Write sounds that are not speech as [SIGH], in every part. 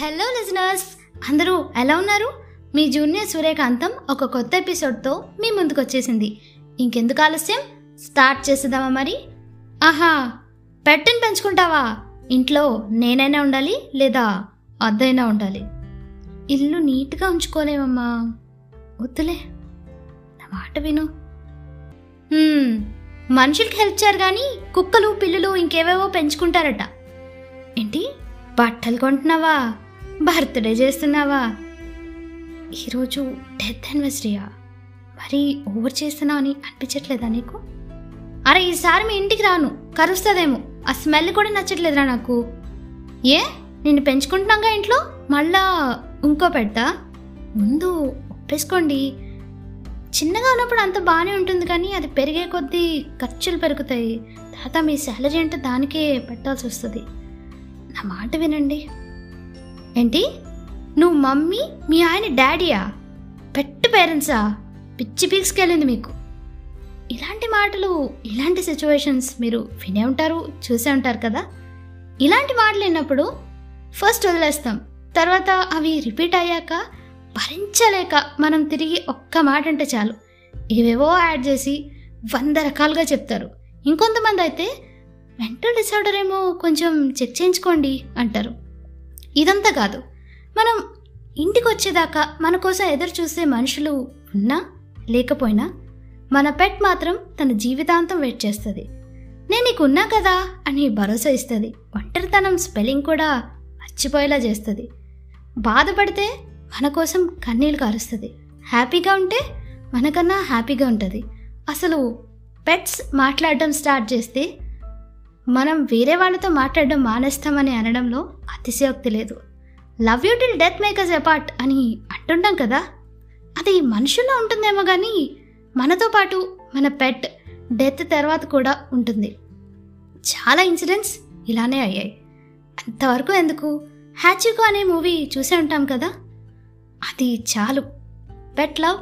Hello listeners అందరూ ఎలా ఉన్నారు? మీ జూనియర్ సూర్యకాంతం ఒక కొత్త ఎపిసోడ్తో మీ ముందుకు వచ్చేసింది. ఇంకెందుకు ఆలస్యం? స్టార్ట్ చేసేద్దామా మరి? ఆహా పెట్టని పెంచుకుంటావా? ఇంట్లో నేనైనా ఉండాలి లేదా అద్దైనా ఉండాలి? ఇల్లు నీట్గా ఉంచుకోలేమమ్మా. వద్దులే నా మాట విను. మనుషులకి హెల్ప్ చేయరు కానీ కుక్కలు పిల్లులు ఇంకేవేవో పెంచుకుంటారట. ఏంటి? బట్టలు కొంటున్నావా? బర్త్డే చేస్తున్నావా? ఈరోజు డెత్ యానివర్సరీయా మరి ఓవర్ చేస్తున్నావు అని అనిపించట్లేదా నీకు? అరే ఈసారి మీ ఇంటికి రాను. కరుస్తుందేమో. ఆ స్మెల్ కూడా నచ్చట్లేదురా నాకు. ఏ? నిన్ను పెంచుకుంటున్నాగా ఇంట్లో? మళ్ళా ఇంకో పెడతా? ముందు ఒప్పేసుకోండి. చిన్నగా ఉన్నప్పుడు అంత బాగానే ఉంటుంది కానీ అది పెరిగే కొద్దీ ఖర్చులు పెరుగుతాయి. తర్వాత మీ శాలరీ అంటే దానికే పెట్టాల్సి వస్తుంది. నా మాట వినండి. ఏంటి? నువ్వు మమ్మీ మీ ఆయన డాడీయా? పెట్టు పేరెంట్సా? పిచ్చి పీక్స్కెళ్ళింది మీకు. ఇలాంటి మాటలు ఇలాంటి సిచ్యువేషన్స్ మీరు వినే ఉంటారు చూసే ఉంటారు కదా? ఇలాంటి మాటలు విన్నప్పుడు ఫస్ట్ వదిలేస్తాం. తర్వాత అవి రిపీట్ అయ్యాక భరించలేక మనం తిరిగి ఒక్క మాట అంటే చాలు. ఏవేవో యాడ్ చేసి వంద రకాలుగా చెప్తారు. ఇంకొంతమంది అయితే మెంటల్ డిసార్డర్ ఏమో కొంచెం చెక్ చేయించుకోండి అంటారు. ఇదంతా కాదు. మనం ఇంటికి వచ్చేదాకా మన కోసం ఎదురు చూసే మనుషులు ఉన్నా లేకపోయినా మన పెట్ మాత్రం తన జీవితాంతం వెయిట్ చేస్తుంది. నేను నీకు ఉన్నా కదా అని భరోసా ఇస్తుంది. ఒంటరితనం స్పెల్లింగ్ కూడా మర్చిపోయేలా చేస్తుంది. బాధపడితే మన కోసం కన్నీళ్ళు కారుస్తుంది. హ్యాపీగా ఉంటే మనకన్నా హ్యాపీగా ఉంటుంది. అసలు పెట్స్ మాట్లాడడం స్టార్ట్ చేస్తే మనం వేరే వాళ్ళతో మాట్లాడడం మానేస్తామని అనడంలో అతిశయోక్తి లేదు. Love you till death makers apart అని అంటుంటాం కదా. అది మనుషుల్లో ఉంటుందేమో కానీ మనతో పాటు మన పెట్ డెత్ తర్వాత కూడా ఉంటుంది. చాలా ఇన్సిడెంట్స్ ఇలానే అయ్యాయి. అంతవరకు ఎందుకు? హ్యాచికో అనే మూవీ చూసే ఉంటాం కదా. అది చాలు. పెట్ లవ్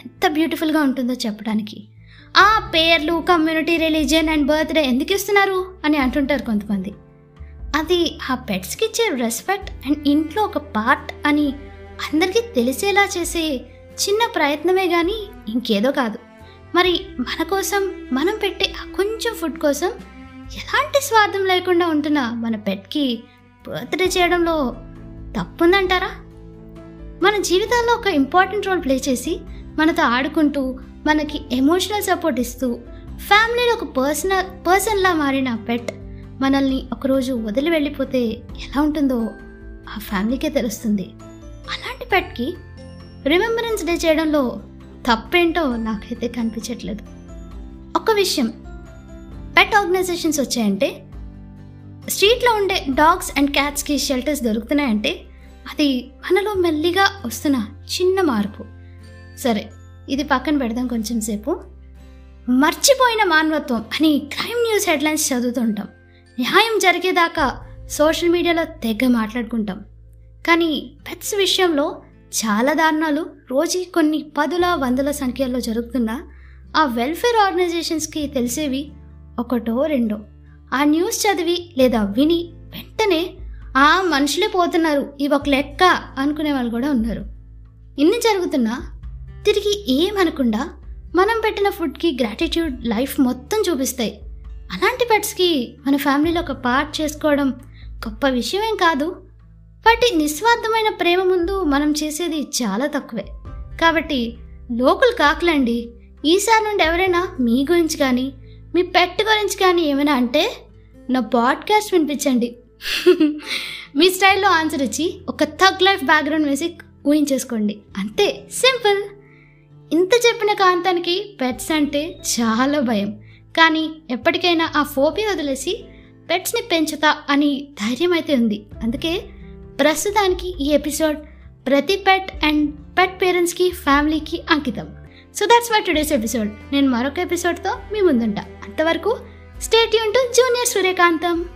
ఎంత బ్యూటిఫుల్గా ఉంటుందో చెప్పడానికి. ఆ పేర్లు కమ్యూనిటీ రిలీజియన్ అండ్ బర్త్డే ఎందుకు ఇస్తున్నారు? అని అంటుంటారు కొంతమంది. అది ఆ పెట్స్కి ఇచ్చే రెస్పెక్ట్ అండ్ ఇంట్లో ఒక పార్ట్ అని అందరికీ తెలిసేలా చేసే చిన్న ప్రయత్నమే కానీ ఇంకేదో కాదు. మరి మన కోసం మనం పెట్టే ఆ కొంచెం ఫుడ్ కోసం ఎలాంటి స్వార్థం లేకుండా ఉంటున్న మన పెట్కి బర్త్డే చేయడంలో తప్పుందంటారా? మన జీవితాల్లో ఒక ఇంపార్టెంట్ రోల్ ప్లే చేసి మనతో ఆడుకుంటూ మనకి ఎమోషనల్ సపోర్ట్ ఇస్తూ ఫ్యామిలీలో ఒక పర్సనల్ పర్సన్లా మారిన పెట్ మనల్ని ఒకరోజు వదిలి వెళ్ళిపోతే ఎలా ఉంటుందో ఆ ఫ్యామిలీకే తెలుస్తుంది. అలాంటి పెట్కి రిమెంబరెన్స్ డే చేయడంలో తప్పేంటో నాకైతే కనిపించట్లేదు. ఒక విషయం. పెట్ ఆర్గనైజేషన్స్ వచ్చాయంటే స్ట్రీట్లో ఉండే డాగ్స్ అండ్ క్యాట్స్కి షెల్టర్స్ దొరుకుతున్నాయంటే అది మనలో మెల్లిగా వస్తున్న చిన్న మార్పు. సరే ఇది పక్కన పెడదాం కొంచెం సేపు. మర్చిపోయిన మానవత్వం అని క్రైమ్ న్యూస్ హెడ్లైన్స్ చదువుతుంటాం. న్యాయం జరిగేదాకా సోషల్ మీడియాలో తెగ మాట్లాడుకుంటాం. కానీ పెట్స్ విషయంలో చాలా దారుణాలు రోజు కొన్ని పదుల వందల సంఖ్యలో జరుగుతున్నా ఆ వెల్ఫేర్ ఆర్గనైజేషన్స్కి తెలిసేవి ఒకటో రెండో. ఆ న్యూస్ చదివి లేదా విని వెంటనే ఆ మనుషులే పోతున్నారు. ఇవి ఒక లెక్క అనుకునే వాళ్ళు కూడా ఉన్నారు. ఇన్ని జరుగుతున్నా తిరిగి ఏమనకుండా మనం పెట్టిన ఫుడ్కి గ్రాటిట్యూడ్ లైఫ్ మొత్తం చూపిస్తాయి. అలాంటి పెట్స్కి మన ఫ్యామిలీలో ఒక పార్ట్ చేసుకోవడం గొప్ప విషయమేం కాదు. వాటి నిస్వార్థమైన ప్రేమ ముందు మనం చేసేది చాలా తక్కువే. కాబట్టి లోకల్ కాకులండి ఈసారి నుండి ఎవరైనా మీ గురించి కానీ మీ పెట్ గురించి కానీ ఏమైనా అంటే నా పాడ్కాస్ట్ వినిపించండి. [LAUGHS] మీ స్టైల్లో ఆన్సర్ ఇచ్చి ఒక థగ్ లైఫ్ బ్యాక్గ్రౌండ్ మ్యూజిక్ ఊహించేసుకోండి. అంతే సింపుల్. ఇంత చెప్పిన కాంతానికి పెట్స్ అంటే చాలా భయం. కానీ ఎప్పటికైనా ఆ ఫోబియా వదిలేసి పెట్స్ని పెంచుతా అని ధైర్యం అయితే ఉంది. అందుకే ప్రస్తుతానికి ఈ ఎపిసోడ్ ప్రతి పెట్ అండ్ పెట్ పేరెంట్స్కి ఫ్యామిలీకి అంకితం. So that's why today's episode నేను మరొక ఎపిసోడ్తో మీ ముందుంటా. అంతవరకు state Yoon to junior Suryakantham